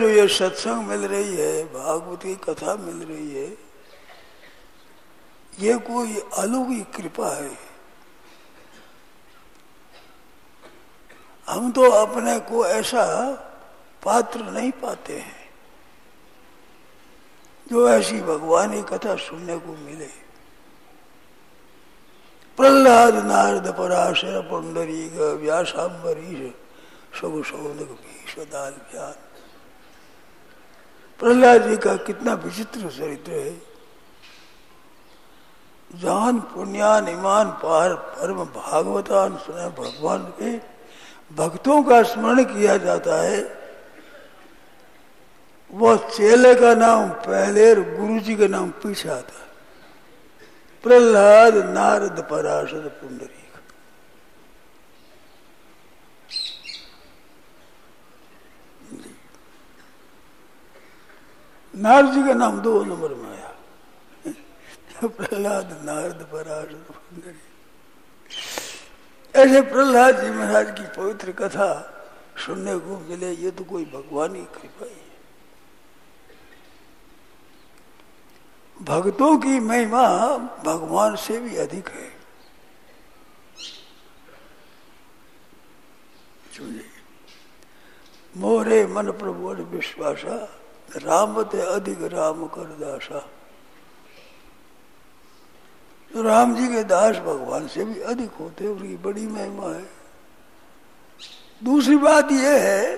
जो ये सत्संग मिल रही है, भागवत की कथा मिल रही है, ये कोई अलौकिक कृपा है। हम तो अपने को ऐसा पात्र नहीं पाते हैं, जो ऐसी भगवान की कथा सुनने को मिले। प्रहलाद नारद पराशर पुंडरी व्यासाम्बरीश सब सौनक भीषदाल ज्ञान प्रहलाद जी का कितना विचित्र चरित्र है। जान, पुण्यान, ईमान, पार, परम भागवतान सुने भगवान के भक्तों का स्मरण किया जाता है। वो चेले का नाम पहले और गुरु जी का नाम पीछे आता है। प्रहलाद नारद पराशर पुंडरी। नारद जी का नाम दो नंबर में आया। प्रहलाद नारद पराशर ऐसे प्रहलाद जी महाराज की पवित्र कथा सुनने को मिले, ये तो कोई भगवान ही कृपा ही भक्तों की महिमा भगवान से भी अधिक है। मोरे मन प्रभु विश्वासा। राम ते अधिक राम कर दासा। तो राम जी के दास भगवान से भी अधिक होते, उनकी बड़ी महिमा है। दूसरी बात यह है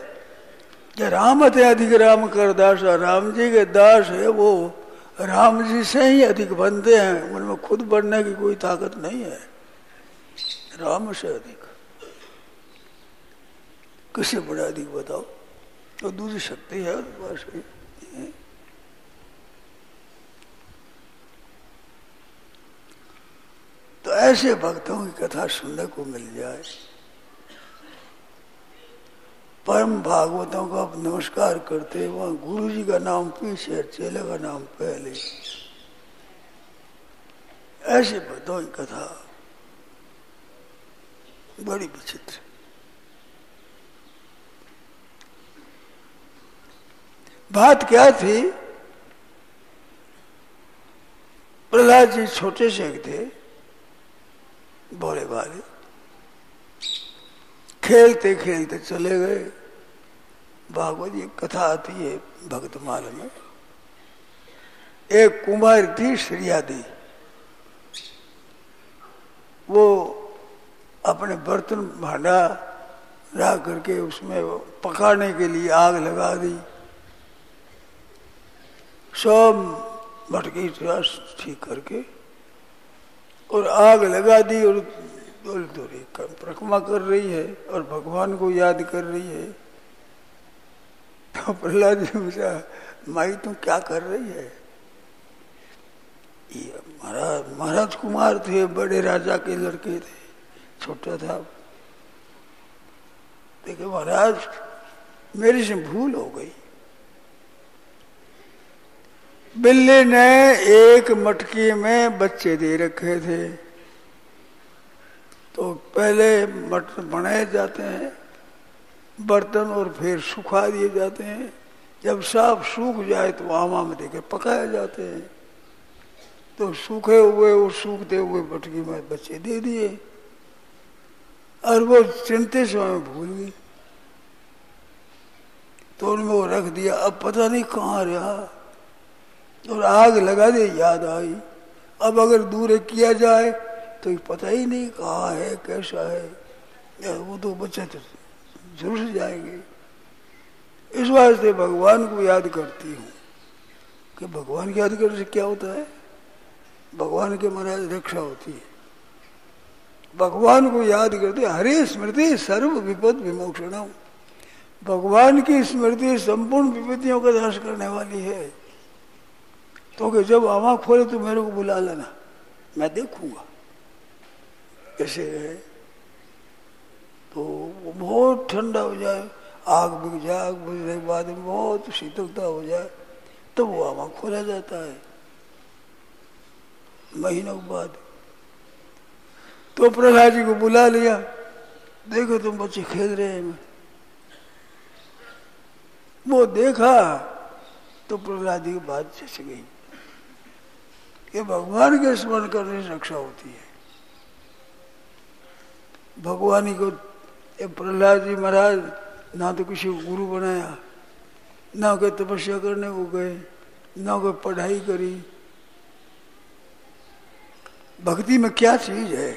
कि राम थे अधिक राम कर दासा, राम जी के दास है, वो राम जी से ही अधिक बनते हैं। उनमें खुद बढ़ने की कोई ताकत नहीं है। राम से अधिक। किसे बड़ा अधिक बताओ तो दूसरी शक्ति है बस तो ऐसे भक्तों की कथा सुनने को मिल जाए। परम भागवतों का नमस्कार करते वहाँ गुरु जी का नाम पीछे चेले का नाम पहले। ऐसे भक्तों की कथा बड़ी विचित्र बात क्या थी? प्रहलाद जी छोटे से थे। भोले भाले खेलते खेलते चले गए। भागवत ये कथा आती है भक्तमाल में। एक कुमार थी श्रियादी वो अपने बर्तन भांडा ला करके उसमें पकाने के लिए आग लगा दी। सब मटकी ठीक करके और आग लगा दी और थोड़ी थोड़ी परिक्रमा कर रही है और भगवान को याद कर रही है। तो प्रहलाद ने पूछा, माई तुम क्या कर रही है? ये महाराज महाराज कुमार थे, बड़े राजा के लड़के थे, छोटा था। देखे महाराज, मेरी से भूल हो गई। बिल्ली ने एक मटकी में बच्चे दे रखे थे। तो पहले मटन बनाए जाते हैं, बर्तन और फिर सुखा दिए जाते हैं। जब साफ़ सूख जाए तो आमा में देकर पकाए जाते हैं। तो सूखे हुए और सूखते हुए मटकी में बच्चे दे दिए। और वो चिंते समय भूल गई। तो उनमें वो रख दिया। अब पता नहीं कहाँ रहा। और आग लगा दे, याद आई। अब अगर दूर किया जाए तो पता ही नहीं कहा है, कैसा है। वो तो बच्चे तो झुलस जाएँगे। इस वास्ते भगवान को याद करती हूँ कि भगवान की याद करने से क्या होता है? भगवान के महाराज रक्षा होती है। भगवान को याद करते हरे स्मृति सर्व विपद विमोक्षण भगवान की स्मृति संपूर्ण विपत्तियों का नाश करने वाली है। तो कि जब आवा खोले तो मेरे को बुला लेना। मैं देखूँगा। कैसे है तो बहुत ठंडा हो जाए, आग बिग जाए, आग बुझने के बाद बहुत शीतलता हो जाए तो वो आवा खोला जाता है। महीनों के बाद। तो प्रहलाद जी को बुला लिया। देखो तुम बच्चे खेल रहे हैं। वो देखा तो प्रहलाद जी की बात जच गई। कि भगवान के स्मरण करने से रक्षा होती है। भगवान ही को प्रहलाद जी महाराज ना तो किसी को गुरु बनाया, ना कोई तपस्या करने को गए, ना कोई पढ़ाई करी। भक्ति में क्या चीज़ है?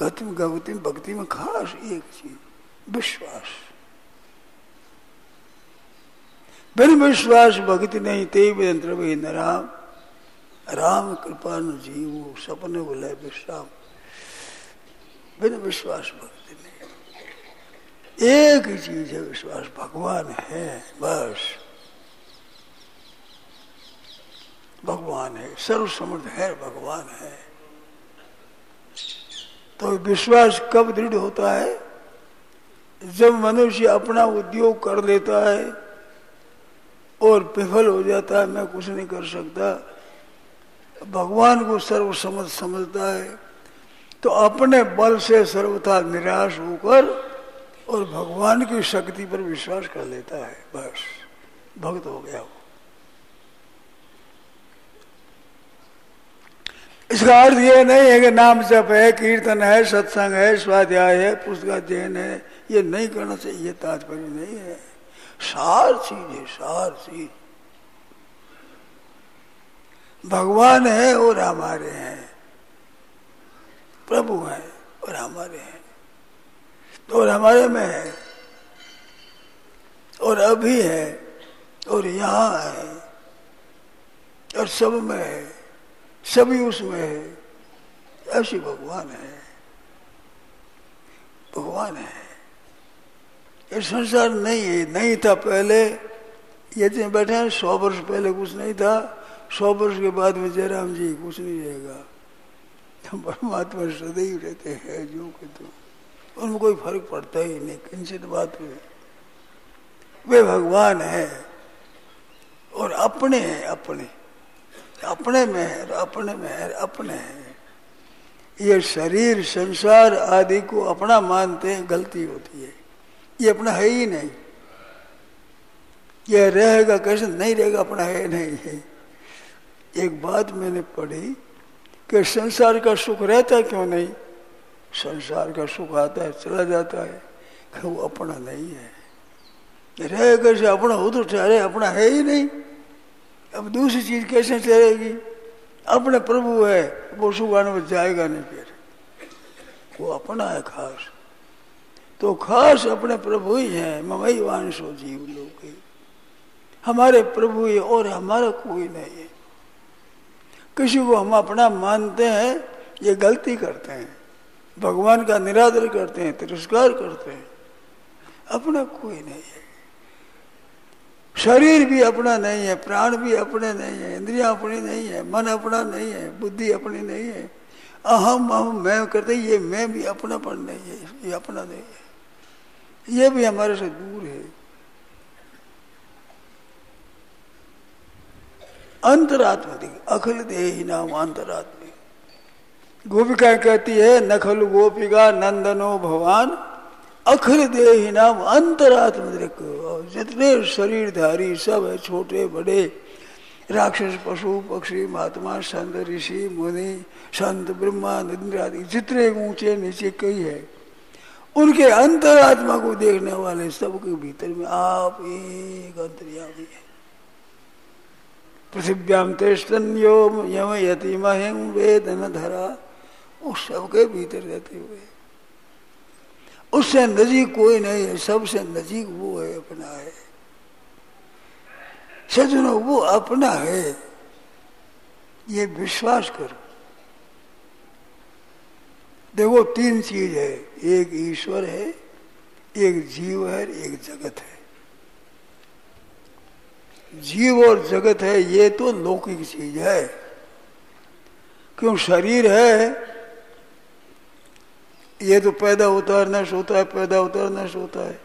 गति भक्ति में भक्ति में खास एक चीज़, विश्वास। बिन विश्वास भक्ति नहीं, ते यंत्र न राम कृपा न जीव, सपने बोले विश्राम। बिन विश्वास भक्ति नहीं। एक ही चीज़ है, विश्वास भगवान है, बस। भगवान है सर्व समर्थ है, भगवान है। तो विश्वास कब दृढ़ होता है? जब मनुष्य अपना उद्योग कर लेता है और विफल हो जाता है, मैं कुछ नहीं कर सकता। भगवान को सर्व समझ समझता है तो अपने बल से सर्वथा निराश होकर और भगवान की शक्ति पर विश्वास कर लेता है। बस, भक्त हो गया वो। इसका अर्थ ये नहीं है कि नाम जप है, कीर्तन है, सत्संग है, स्वाध्याय है, पुस्तक अध्ययन है, ये नहीं करना चाहिए तात्पर्य नहीं है। सार चीज़ है, सार चीज़। भगवान है और हमारे हैं। प्रभु है और हमारे हैं। तो और हमारे में है। और अभी है और यहाँ है। और सब में है। सभी उसमें है। ऐसी भगवान है। भगवान है। ये संसार नहीं है नहीं था पहले। ये बैठे हैं, सौ वर्ष पहले कुछ नहीं था। सौ वर्ष के बाद में जयराम जी, कुछ नहीं रहेगा। हम परमात्मा सदैव रहते हैं, जो कि तो उनमें कोई फ़र्क पड़ता ही नहीं, किंचित बात में वे भगवान है, और अपने हैं, अपने। अपने में है अपने में है अपने है। ये शरीर, संसार आदि को अपना मानते हैं, गलती होती है। ये अपना है ही नहीं। ये रहेगा कैसे? नहीं रहेगा, अपना है नहीं। है एक बात मैंने पढ़ी कि संसार का सुख रहता क्यों नहीं? संसार का सुख आता है, चला जाता है कि वो अपना नहीं है। रहे कैसे अपना हो तो ठहरे अपना है ही नहीं। अब दूसरी चीज़ कैसे चलेगी? अपने प्रभु है, वो सुगाने में जाएगा नहीं फिर। वो अपना है खास। तो खास अपने प्रभु ही है, ममई वांशो जीव लोग हमारे प्रभु ही और हमारा कोई नहीं है। किसी को हम अपना मानते हैं, ये गलती करते हैं। भगवान का निरादर करते हैं, तिरस्कार करते हैं। अपना कोई नहीं है। शरीर भी अपना नहीं है, प्राण भी अपने नहीं है, इंद्रिया अपनी नहीं है, मन अपना नहीं है, बुद्धि अपनी नहीं है। अहम अहम, मैं करते ये मैं भी अपनापन नहीं है, ये अपना नहीं है। ये भी हमारे से दूर है। अंतरात्मा अखिल देही नाम अंतरात्मा गोपिका कहती है, नखल गोपिका नंदनो भगवान अखिल देही नाम अंतरात्म जितने शरीरधारी सब है, छोटे, बड़े, राक्षस, पशु, पक्षी, महात्मा, संत, ऋषि, मुनि, संत ब्रह्मा इंद्र आदि जितने ऊँचे नीचे कई है, उनके अंतरात्मा को देखने वाले सबके भीतर में आप एक अंतर्यामी है। पृथ्व्याम तेस्तन्यो यम यति महिम धरा उस सबके भीतर रहते हुए। उससे नजीक कोई नहीं है, सबसे नजीक वो है, अपना है। सजनो वो अपना है। ये विश्वास करो। देखो, तीन चीज़ है। एक ईश्वर है, एक जीव है, एक जगत है। जीव और जगत है, ये तो लौकिक चीज़ है। क्यों? शरीर है, ये तो पैदा होता है, नष्ट होता है, पैदा होता है, नष्ट होता है।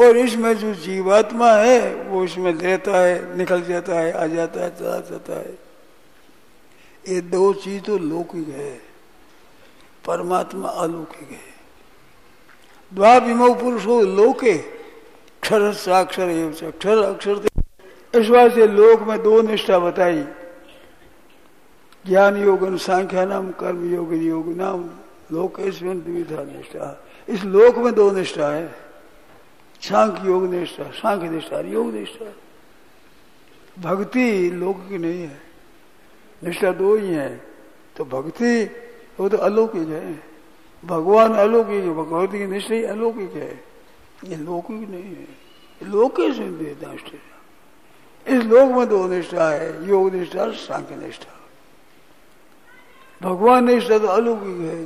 और इसमें जो जीवात्मा है, वो इसमें रहता है, निकल जाता है, आ जाता है, चला जाता है। ये दो चीज़ तो लौकिक है, परमात्मा अलौकिक है। द्वाभिमो पुरुषो लोके अक्षर साक्षर अक्षर अक्षर इस बात से लोक में दो निष्ठा बताई। ज्ञान योग सांख्या नाम, कर्म योग योग नाम, लोक द्विधा निष्ठा। इस लोक में दो निष्ठा है। सांख्य योग निष्ठा, सांख्य निष्ठा योग निष्ठा। भक्ति लोक की नहीं है। निष्ठा दो ही है। तो भक्ति, वो तो अलौकिक है। भगवान अलौकिक है, भगवती की निष्ठा ही अलौकिक है। ये लौकिक नहीं है। लोके से निष्ठा इस लोक में दो निष्ठा है योग निष्ठा सांख्य निष्ठा भगवान निष्ठा तो अलौकिक है।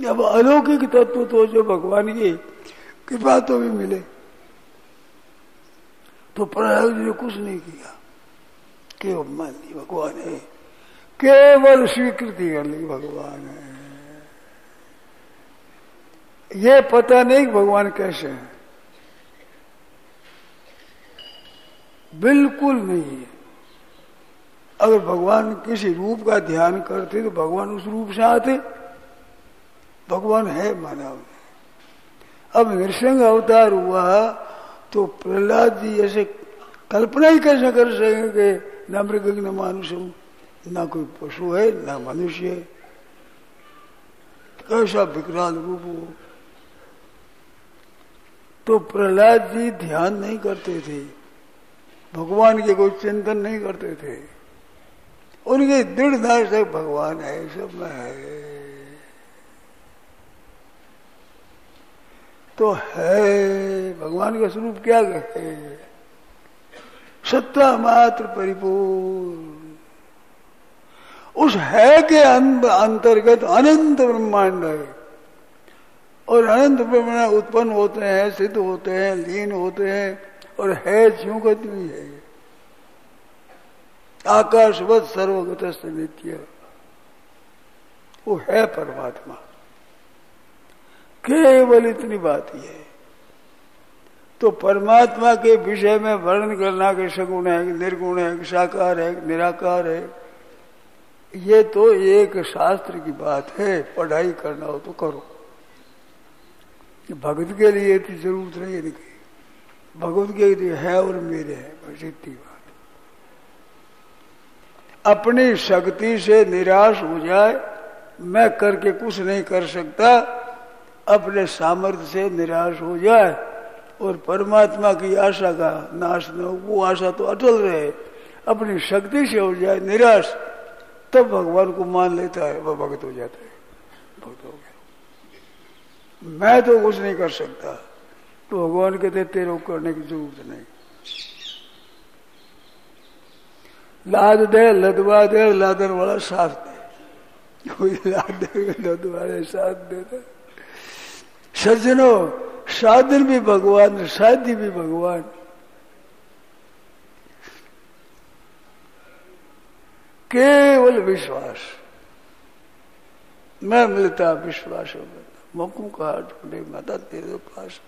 अब अलौकिक तत्व तो जो भगवान की कृपा तो भी मिले तो जी ने कुछ नहीं किया। केवल मान ली भगवान है। केवल स्वीकृति कर ली भगवान है। ये पता नहीं भगवान कैसे है। बिल्कुल नहीं है। अगर भगवान किसी रूप का ध्यान करते तो भगवान उस रूप से आते। भगवान है मानव। अब नृसिंग अवतार हुआ तो प्रहलाद जी ऐसे कल्पना ही कैसे कर सकेंगे न मृग न मानुष, न कोई पशु है, न मनुष्य है। कैसा विकराल रूप हो। तो प्रहलाद जी ध्यान नहीं करते थे। भगवान के कोई चिंतन नहीं करते थे। उनके दृढ़ से भगवान है, सब में है। तो है, भगवान का स्वरूप क्या है? सत्ता मात्र परिपूर्ण। उस है के अंतर्गत अनंत ब्रह्मांड है। और अनंत ब्रह्मांड उत्पन्न होते हैं, सिद्ध होते हैं, लीन होते हैं और है ज्यों गति है। आकाशवत सर्वगत नित्य। वो है परमात्मा। केवल इतनी बात ही है। तो परमात्मा के विषय में वर्णन करना कि सगुण है, निर्गुण है, साकार है, निराकार है, ये तो एक शास्त्र की बात है। पढ़ाई करना हो तो करो। भगत के लिए इतनी ज़रूरत नहीं है भगवत के लिए है और मेरे है, बस इतनी बात। अपनी शक्ति से निराश हो जाए, मैं करके कुछ नहीं कर सकता, अपने सामर्थ्य से निराश हो जाए और परमात्मा की आशा का नाश न हो, वो आशा तो अटल रहे। अपनी शक्ति से हो जाए निराश, तब भगवान को मान लेता है, वह भगत हो जाता है। भक्त हो मैं तो कुछ नहीं कर सकता। तो भगवान कहते, तेरे को करने की ज़रूरत नहीं। लाद दे, लदवा दे, लादर वाला साथ दे। कोई लाद दे, लदवा दे साथ देता सज्जनों, साधन भी भगवान, साध्य भी भगवान। केवल विश्वास। मैं मिलता विश्वास हो मकू का ढूंढे माता तेरे पास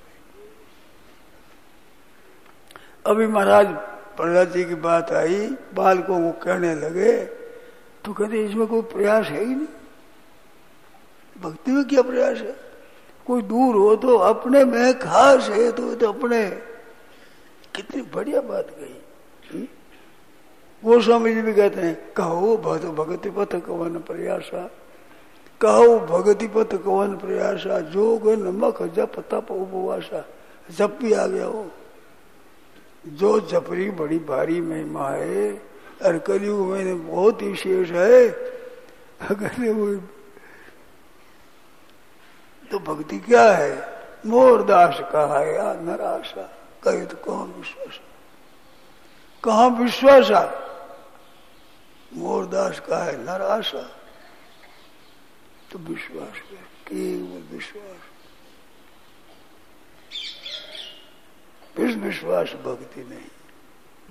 अभी महाराज प्रहलाद जी की बात आई बालकों को कहने लगे तो कहते इसमें कोई प्रयास है ही नहीं। भक्ति में क्या प्रयास है? कोई दूर हो तो अपने में खास है तो, तो अपने। कितनी बढ़िया बात कही। हम्म? वो स्वामी जी भी कहते हैं कहो भगति पथ कवन प्रयासा। कहो भगति पथ कवन प्रयासा, जोग नमक जप तप उपवासा, जप भी आ गया हो। जो जपरी बड़ी भारी महिमा है, और कलयुग में बहुत ही शेष है। अगर वो तो भक्ति क्या है? मोरदास कहा या नराशा। कहे तो कहा विश्वास? कहा विश्वास मोरदास का है? नराशा। तो विश्वास केवल विश्वास। फिर विश्वास भक्ति नहीं,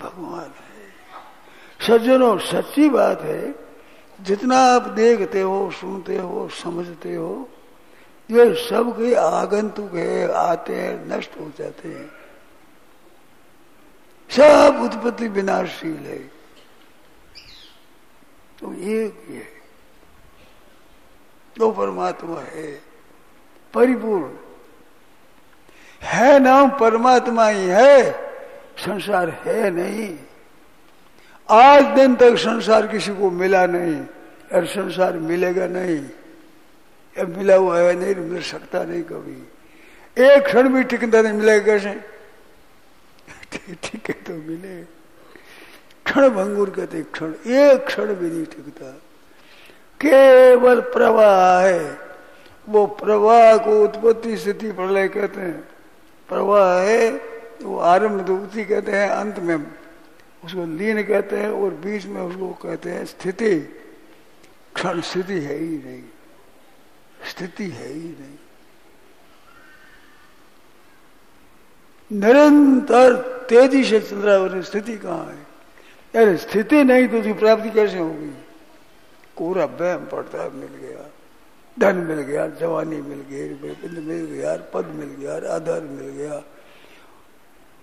भगवान है। सज्जनों, सच्ची बात है, जितना आप देखते हो, सुनते हो, समझते हो, ये सब के आगंतुक है, आते हैं, नष्ट हो जाते हैं। सब उत्पत्ति विनाशील है। तो एक ये दो परमात्मा है। परिपूर्ण। है नाम परमात्मा ही है, संसार है नहीं। आज दिन तक संसार किसी को मिला नहीं, और संसार मिलेगा नहीं। अब मिला हुआ है नहीं मिल सकता नहीं कभी। एक क्षण भी टिकता नहीं मिलेगा कैसे? ठीक है तो मिले। क्षण भंगुर कहते क्षण। एक क्षण भी नहीं टिकता। केवल प्रवाह है। वो प्रवाह को उत्पत्ति स्थिति प्रलय कहते हैं। प्रवाह है, वो आरंभ दुपति कहते हैं, अंत में। उसको लीन कहते हैं और बीच में उसको कहते हैं स्थिति। क्षण स्थिति है ही नहीं। स्थिति है ही नहीं। निरंतर तेज़ी से चल रहा है स्थिति कहाँ है? यार स्थिति नहीं तो उसकी प्राप्ति कैसे होगी? कोरा बहम पड़ता है मिल गया। धन मिल गया, जवानी मिल गई मिल गया, पद मिल गया, आधार मिल गया।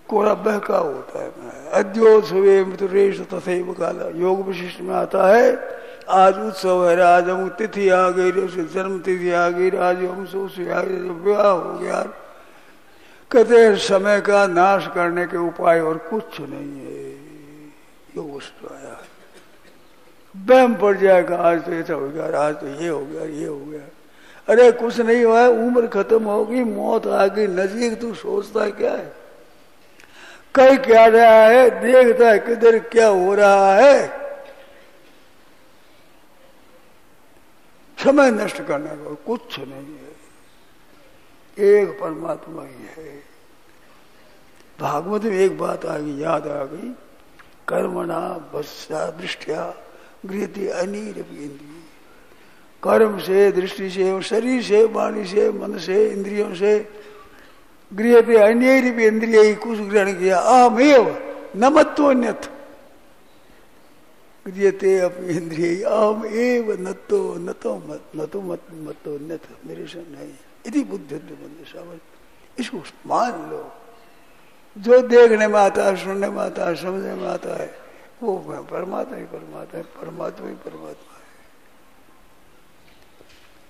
कोरा बहका होता है? अद्यो सुवे मृतुरेश तथे काला। योग विशिष्ट में आता है, आज उत्सव है, आज हम तिथि आ गई जन्म तिथि आ गई, आज हम से विवाह हो गया। कहते हैं, समय का नाश करने के उपाय और कुछ नहीं है। योग आया है। बहम पड़ जाएगा, आज तो ऐसा हो गया, आज तो ये हो गया, ये हो गया। अरे कुछ नहीं हुआ, उम्र खत्म होगी, मौत आ गई, नज़दीक तू सोचता क्या है? कहीं क्या रहा है, देखता है किधर क्या हो रहा है। समय नष्ट करने को कुछ नहीं है। एक परमात्मा ही है। भागवत में एक बात आ गई, याद आ गई, कर्मणा बसा दृष्टिया गृहती अनिर इंद्रिय कर्म से, दृष्टि से, शरीर से, वाणी से, मन से, इंद्रियों से, गृह पे अन्य इंद्रिय ही कुछ ग्रहण किया। अहमेव न मत्वन्यथ गृहते अपनी इंद्रिय अहम एव न तो न तो मत न तो मत मेरे से नहीं यदि बुद्धि बंद इसको मान लो। जो देखने में आता है, सुनने में आता है, समझने में आता है वो परमात्मा ही परमात्मा है, परमात्मा ही परमात्मा है।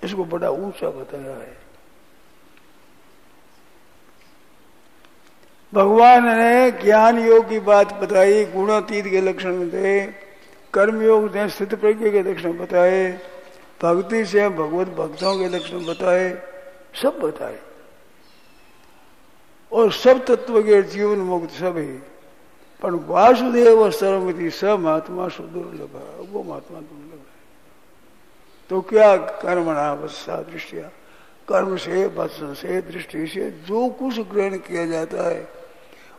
इसको बड़ा ऊँचा बताया है। भगवान ने ज्ञान योग की बात बताई, गुणातीत के लक्षण थे, कर्म योग ने स्थित प्रज्ञ के लक्षण बताए, भक्ति से भगवत भक्तों के लक्षण बताए, सब बताए। और सब तत्व के जीवन मुक्त ही पर वासुदेव सर्वमति स महात्मा सुदुर्लभ वो महात्मा दुर्लभ है तो क्या कर्मणा वत्सा दृष्टिया कर्म से वत्सन से, दृष्टि से जो कुछ ग्रहण किया जाता है,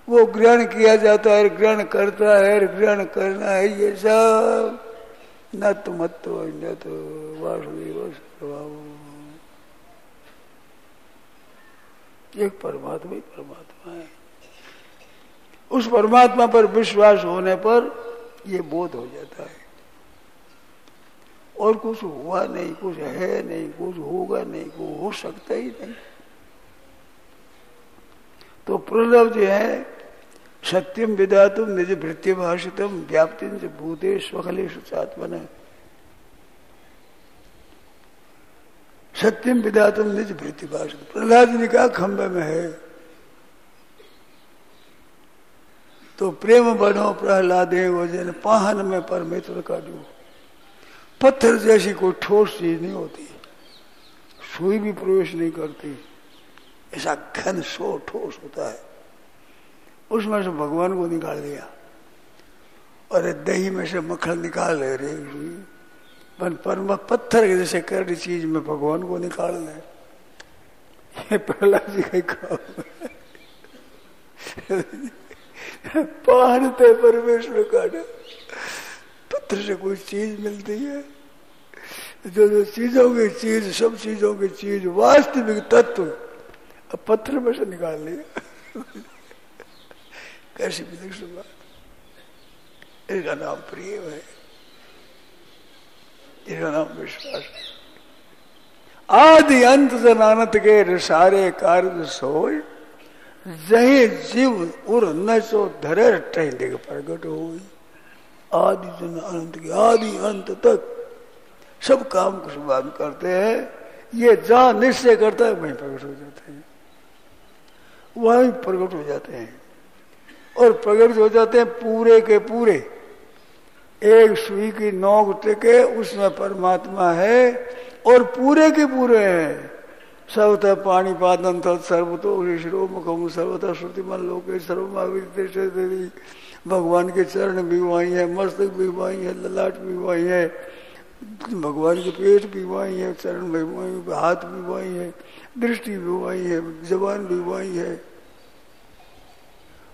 वो ग्रहण किया जाता है ग्रहण करता है ग्रहण करना है ये सब। न तो मत तो न तो वासुदेव एक परमात्मा ही परमात्मा है। उस परमात्मा पर विश्वास होने पर ये बोध हो जाता है। और कुछ हुआ नहीं, कुछ है नहीं, कुछ होगा नहीं, कुछ हो सकता ही नहीं। तो प्रलभ जो है, सत्यम विदातुम निज भृत्य भाषितम व्याप्ति भूते स्वखलेश सत्यम विदातुम निज भृत्य भाषित प्रहलाद ने कहा खंबे में है। तो प्रेम बनो प्रहलादे वज़न, पाहन में परमेश्वर का जो। पत्थर जैसी कोई ठोस चीज़ नहीं होती। सुई भी प्रवेश नहीं करती। ऐसा घन सो ठोस होता है। उसमें से भगवान को निकाल दिया। और दही में से मक्खन निकाल ले रही पर परमा पत्थर के जैसे कर चीज़ में भगवान को निकाल ले। ये प्रहलाद जी का काम पहनते परमेश्वर का पत्थर से कोई चीज़ मिलती है। जो जो चीज़ों की चीज़, सब चीज़ों की चीज़, वास्तविक तत्व, अब पत्थर में से निकाल लिया कैसी विलक्षण बात। इसका नाम प्रिय है। इसका नाम विश्वास है। आदि अंत जनानत के सारे कार्य सो जही जीव उर न सो धरे टहले प्रकट हो आदि जन अनंत के आदि अंत तक सब काम को शुभान करते हैं। ये जहाँ निश्चय करता है, वहीं प्रकट हो जाते हैं। वहीं प्रकट हो जाते हैं। और प्रकट हो जाते हैं पूरे के पूरे। एक सुई की नोक टिके उसमें परमात्मा है और पूरे के पूरे हैं। सर्वतः पानी पादन सर्वतो ऋषिरो मुखम सर्वतः श्रुतिमन लोक सर्वमा भगवान के चरण भी वही है, मस्तक भी वही है, ललाट भी वही है। भगवान के पेट भी वही है, चरण भी वही हाथ भी वही है, दृष्टि भी वही है जबान भी वही है।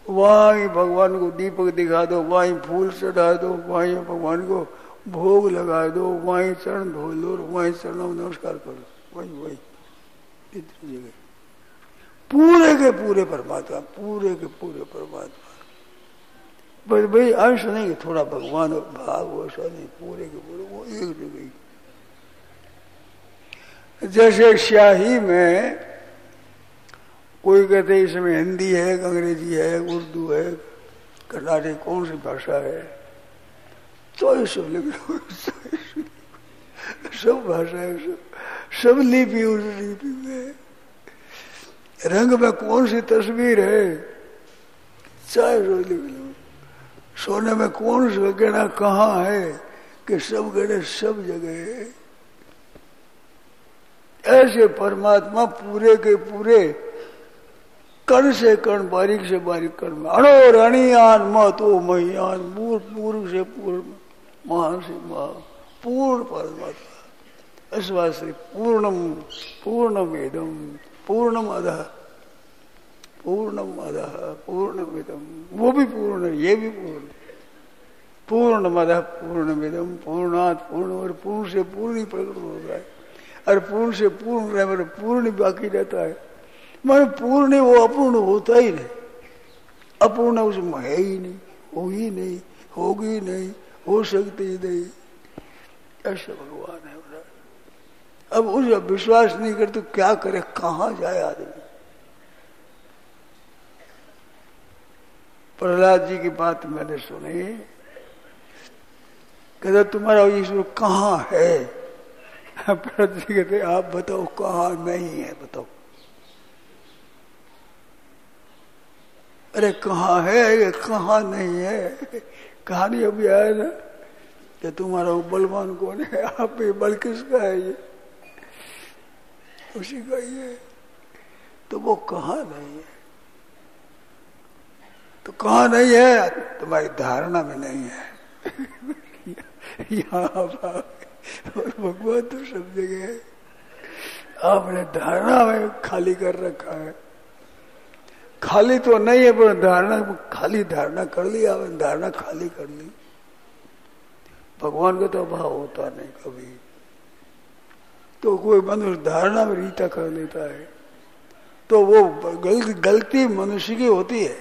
वहीं भगवान को दीपक दिखा दो, वहीं फूल चढ़ा दो, वहीं भगवान को भोग लगा दो, वहीं चरण धो लो, वहीं चरण नमस्कार करो। वही वही। पूरे के पूरे परमात्मा, पूरे के पूरे परमात्मा। बस भाई, अंश नहीं, थोड़ा भगवान भाग वैसा नहीं, पूरे के पूरे, वो एक जगह जैसे शाही में कोई कहते इसमें हिंदी है, अंग्रेज़ी है, उर्दू है कर्नाटक कौन सी भाषा है? तो ये लिख सब भाषा है सब सब लिपि उस लिपि में। रंग में कौन सी तस्वीर है? चाहे रोज लिख लो। सोने में कौन सा गहना कहाँ है कि सब गहने सब जगह है? ऐसे परमात्मा पूरे के पूरे कण से कण, बारीक से बारीक कण में। अणो रणियान महतो महियान पूर्व से पूर्व महान से महा पूर्ण परमात्मा। इस वास्ते पूर्णम पूर्णम एदम पूर्णम अध पूर्णम अध पूर्णमिदम वो भी पूर्ण है, ये भी पूर्ण पूर्ण मद पूर्णमिदम पूर्णात पूर्ण, और पूर्ण से पूर्ण ही प्रकट हो रहा है। और पूर्ण से पूर्ण रहे मेरे पूर्ण बाकी रहता है। मन पूर्ण वो अपूर्ण होता ही नहीं। अपूर्ण उसमें है ही नहीं हो ही नहीं, होगी नहीं, हो सकती नहीं। ऐसा भगवान है अब उस विश्वास नहीं कर तो क्या करे? कहा जाए आदमी? प्रहलाद जी की बात मैंने सुनी। कहते, तुम्हारा ईश्वर कहाँ है? प्रहलाद जी कहते, आप बताओ, कहाँ नहीं है, बताओ। अरे, कहाँ है? कहाँ नहीं है? कहानी अभी आया ना। कि तुम्हारा बलवान कौन है? आप ये बल किसका है ये। उसी का ही है तो वो कहा नहीं है? तो कहा नहीं है? तुम्हारी धारणा में नहीं है। यहाँ भगवान तो सब जगह है। आपने धारणा में खाली कर रखा है। खाली तो नहीं है, पर धारणा, खाली धारणा कर ली आपने धारणा खाली कर ली। भगवान का तो अभाव होता नहीं कभी तो कोई मनुष्य धारणा में रीता कर लेता है तो वो गलती गलती मनुष्य की होती है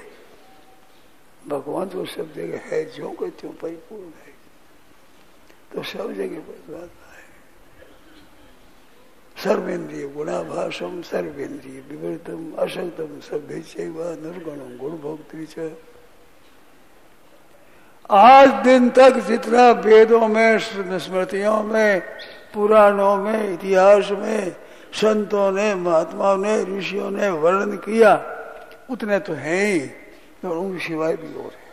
भगवान तो सब जगह है जो को त्यों परिपूर्ण है तो सब जगह पर सर्वेन्द्रिय गुणाभाषम सर्वेन्द्रिय विवृतम अशक्तम सभ्य निर्गुणम गुण भोक्ति आज दिन तक जितना वेदों में, स्मृतियों में, पुराणों में, इतिहास में, संतों ने, महात्माओं ने, ऋषियों ने वर्णन किया, उतने तो हैं ही तो उन सिवाय भी और है।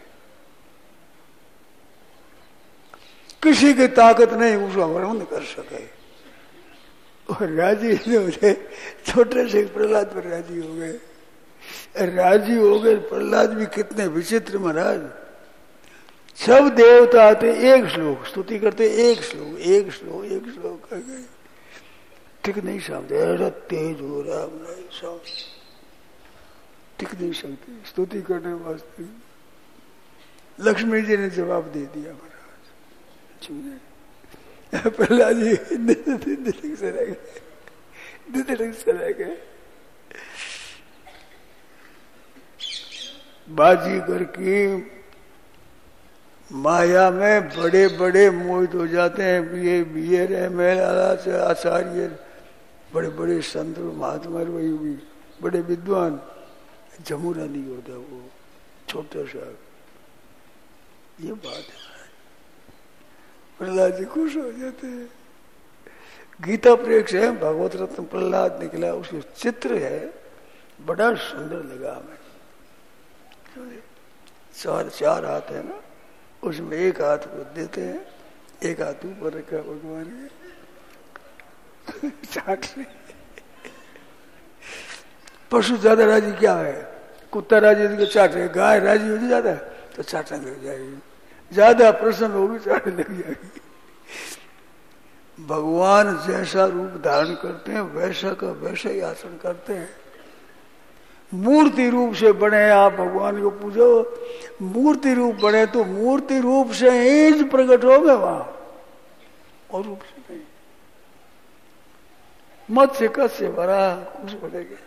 किसी की ताकत नहीं, उसका वर्णन कर सके। और राज़ी हो छोटे से प्रहलाद पर राज़ी हो गए। राज़ी हो गए, प्रहलाद भी कितने विचित्र महाराज। सब देवता आते, एक श्लोक, स्तुति करते, एक श्लोक एक श्लोक एक श्लोक कर गए ठीक नहीं समझे। तेज हो रहा हम ठीक नहीं सकते स्तुति करने वास्ते लक्ष्मी जी ने जवाब दे दिया महाराज। प्रहलाद जी दिल्ली से रह गए। दिल्ली से रह गए। बाजी करके माया में बड़े बड़े मोहित हो जाते हैं, बीए बीए एम एल आचार्य, बड़े बड़े संत, महात्मा वही भी, बड़े विद्वान। जमुना नहीं होता वो, छोटा सा। ये बात है। प्रहलाद जी खुश हो जाते हैं। गीता प्रेक्ष है, भगवत रत्न प्रहलाद निकला, उसके चित्र है, बड़ा सुंदर लगा हमें। चार चार हाथ है ना? उसमें एक हाथ देते हैं, एक हाथ ऊपर रखा भगवान ने। चाट से पशु ज़्यादा राज़ी क्या है? कुत्ता राज़ी तो चाट रहे गाय राज़ी हो ज़्यादा? तो चाटने लग जाएगी। ज़्यादा प्रसन्न होगी चाटने लग जाएगी। भगवान जैसा रूप धारण करते हैं, वैसा का वैसा ही आसन करते हैं। मूर्ति रूप से बने आप भगवान को पूजो। मूर्ति रूप बने तो मूर्ति रूप से ही प्रकट हो गए वहाँ। और रूप से नहीं। मत से कस से भरा, कुछ बनेगा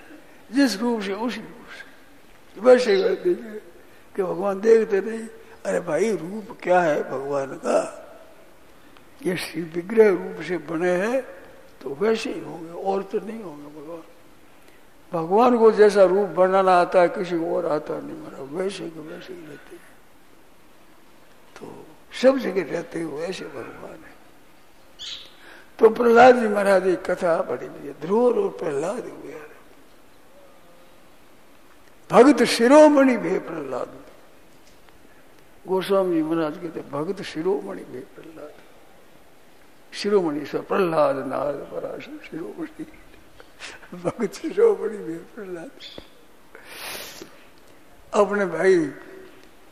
जिस रूप से, उसी रूप से। वैसे ही देखे कि भगवान देखते नहीं अरे भाई, रूप क्या है भगवान का? ये श्री विग्रह रूप से बने हैं तो वैसे ही होंगे, और तो नहीं होंगे। भगवान को जैसा रूप बनाना आता है, किसी और आता नहीं मरा वैसे के वैसे ही रहते हैं। तो सब जगह रहते हैं वैसे भगवान है। तो प्रहलाद जी महाराज की कथा बड़ी हुई ध्रुव और प्रहलाद हुए भक्त शिरोमणि भे प्रहलाद। गोस्वामी जी महाराज कहते, भगत शिरोमणि भे प्रहलाद। शिरोमणि से प्रहलाद नाद पराशर, शिरोमणि। भक्त शिरोमणि भे प्रहलाद। अपने भाई,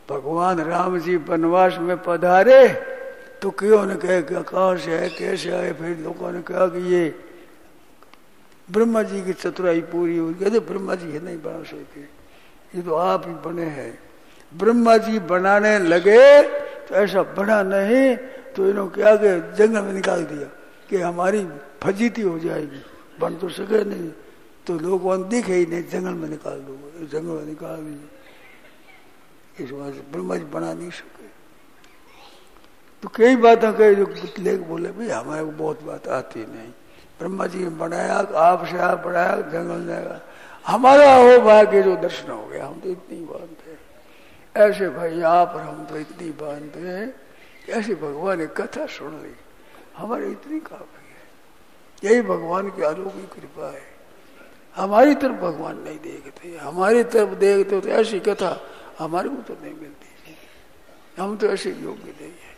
भगवान राम जी वनवास में पधारे तो क्यों ने कहे कि कहा से है, कैसे आए, फिर लोगों ने कहा कि ये ब्रह्मा जी की चतुराई पूरी हुई कहते ब्रह्मा जी ये नहीं बना सकते ये तो आप ही बने हैं। ब्रह्मा जी बनाने लगे तो ऐसा बना नहीं तो इन्होंने क्या? जंगल में निकाल दिया कि हमारी फजीती हो जाएगी। बन तो सके नहीं। तो लोग वहाँ दिखे ही नहीं, जंगल में निकाल दो, जंगल में निकाल दिए इस वजह से ब्रह्मा जी बना नहीं सके। तो कई बातें कही जो लेख बोले, भाई हमारे को बहुत बात आती नहीं। ब्रह्मा जी ने बनाया आपसे आप बनाया, जंगल जाएगा हमारा हो भाग्य जो दर्शन हो गया, हम तो इतनी बांधते ऐसे भाई आप और हम तो इतनी बांधते हैं ऐसे भगवान ने कथा सुन ली। हमारे इतनी काफ़ी है। यही भगवान की अलौकिक कृपा है। हमारी तरफ़ भगवान नहीं देखते, हमारी तरफ़ देखते तो ऐसी कथा हमारे को तो नहीं मिलती। हम तो ऐसे योग्य नहीं है।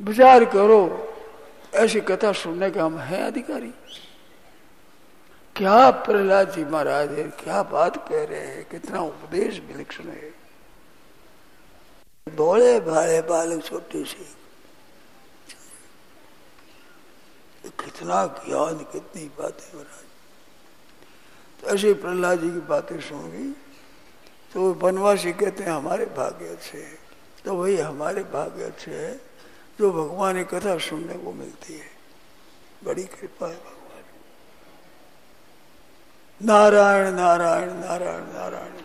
विचार करो, ऐसी कथा सुनने का हम हैं अधिकारी। क्या प्रहलाद जी महाराज है, क्या बात कह रहे हैं, कितना उपदेश विलक्षण है। भोले भाले बालक छोटे से। कितना ज्ञान, कितनी बातें महाराज तो ऐसे प्रहलाद जी की बातें सुनगी तो वनवासी कहते हैं, हमारे भाग्य अच्छे है। तो वही हमारे भाग्य अच्छे है, जो भगवान की कथा सुनने को मिलती है। बड़ी कृपा है भगवान। नारायण नारायण नारायण नारायण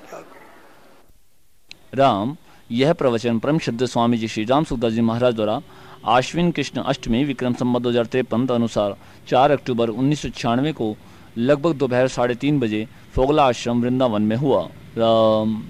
राम, यह प्रवचन परम शुद्ध स्वामी जी श्री राम सुखदास जी महाराज द्वारा आश्विन कृष्ण अष्टमी, विक्रम संबत दो हज़ार तिरपन अनुसार चार अक्टूबर उन्नीस सौ छियानवे को लगभग दोपहर साढ़े तीन बजे फोगला आश्रम वृंदावन में हुआ। राम।